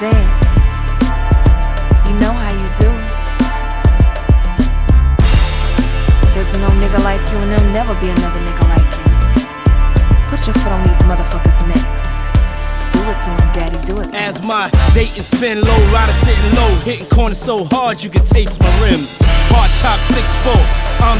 dance. You know how you do. There's no nigga like you, and there'll never be another nigga like you. Put your foot on these motherfuckers' necks. Do it to him, daddy, do it to As my dating spin low, rider sitting low, hitting corners so hard you can taste my rims. Hard top 6'4, I'm Diddy,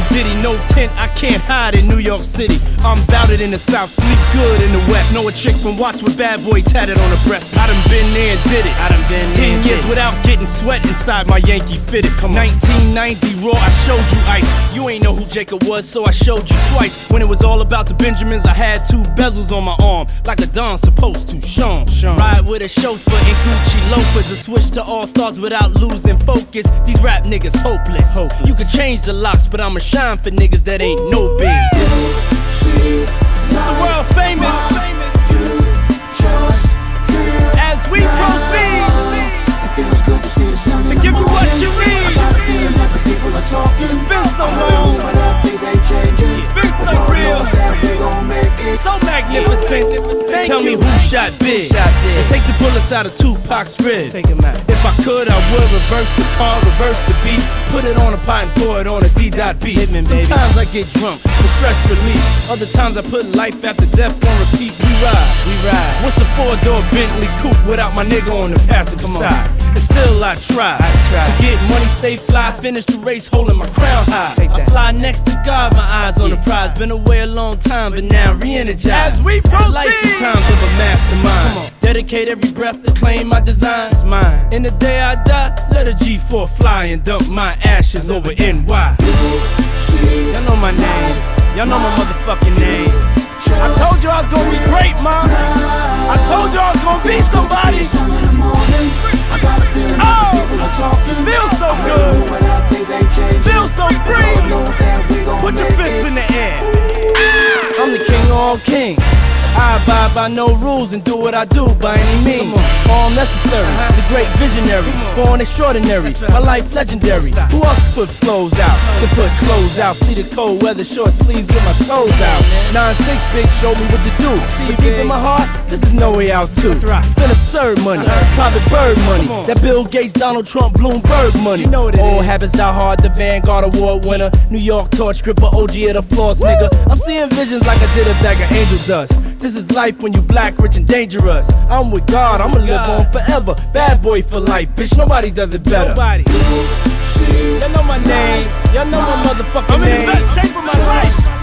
no tent, I can't hide in New York City. I'm bout it in the South, sleep good in the West. Know a chick from Watts with bad boy tatted on her breast. I done been there and did it. I done been Ten years without getting sweat inside my Yankee fitted. Come 1990 raw, I showed you ice. You ain't know who Jacob was, so I showed you twice. When it was all about the Benjamins, I had two bezels on my arm, like a Don supposed to. Sean, ride with a chauffeur in Gucci loafers, a switch to all stars without losing focus. These rap niggas hopeless. You can change the locks, but I'ma shine for niggas that ain't no big. Magnificent. Tell me who shot big. And take the bullets out of Tupac's ribs. If I could, I would reverse the car, reverse the beat. Put it on a pot and pour it on a D dot beat. Sometimes I get drunk for stress relief. Other times I put life after death on repeat. We ride, we ride. What's a four door Bentley coupe without my nigga on the passenger side? And still I try, I try. to get money, stay fly, finish the race holding my crown high. I fly next to God, my eyes on the prize. Been away a long time, but now re-energized. As we proceed, lifetimes of a mastermind. Dedicate every breath to claim my designs mine. In the day I die, let a G4 fly and dump my ashes over NY. Y'all know my name. Y'all know my motherfucking name. I told you I was gonna be great, ma. I told you I was gonna be somebody. All kings. I abide by no rules and do what I do by any means. All necessary, the great visionary, born extraordinary, my life legendary. Who else can put flows out? Can put clothes out, fleet the cold weather, short sleeves with my toes out. 9-6 big showed me what to do. But deep in my heart, this is no way out too. Spin Spend absurd money, private bird money, that Bill Gates, Donald Trump, Bloomberg money. Old habits die hard, the Vanguard Award winner, New York torch stripper, OG of the floss nigga. I'm seeing visions like I did a bag of angel dust. This is life when you black, rich, and dangerous. I'm with God, I'ma live on forever. Bad boy for life, bitch, nobody does it better. Nobody. Y'all know my name, y'all know my motherfucking I'm in the best shape of my life.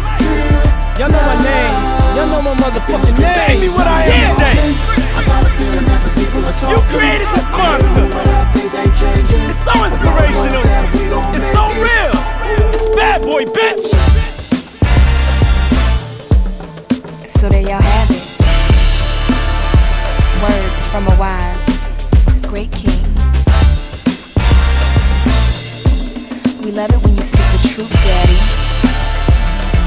Y'all know my name, y'all know my motherfucking name. Me what I am There y'all have it. Words from a wise, great king. We love it when you speak the truth, Daddy.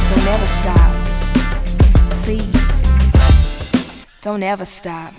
Don't ever stop. Please. Don't ever stop.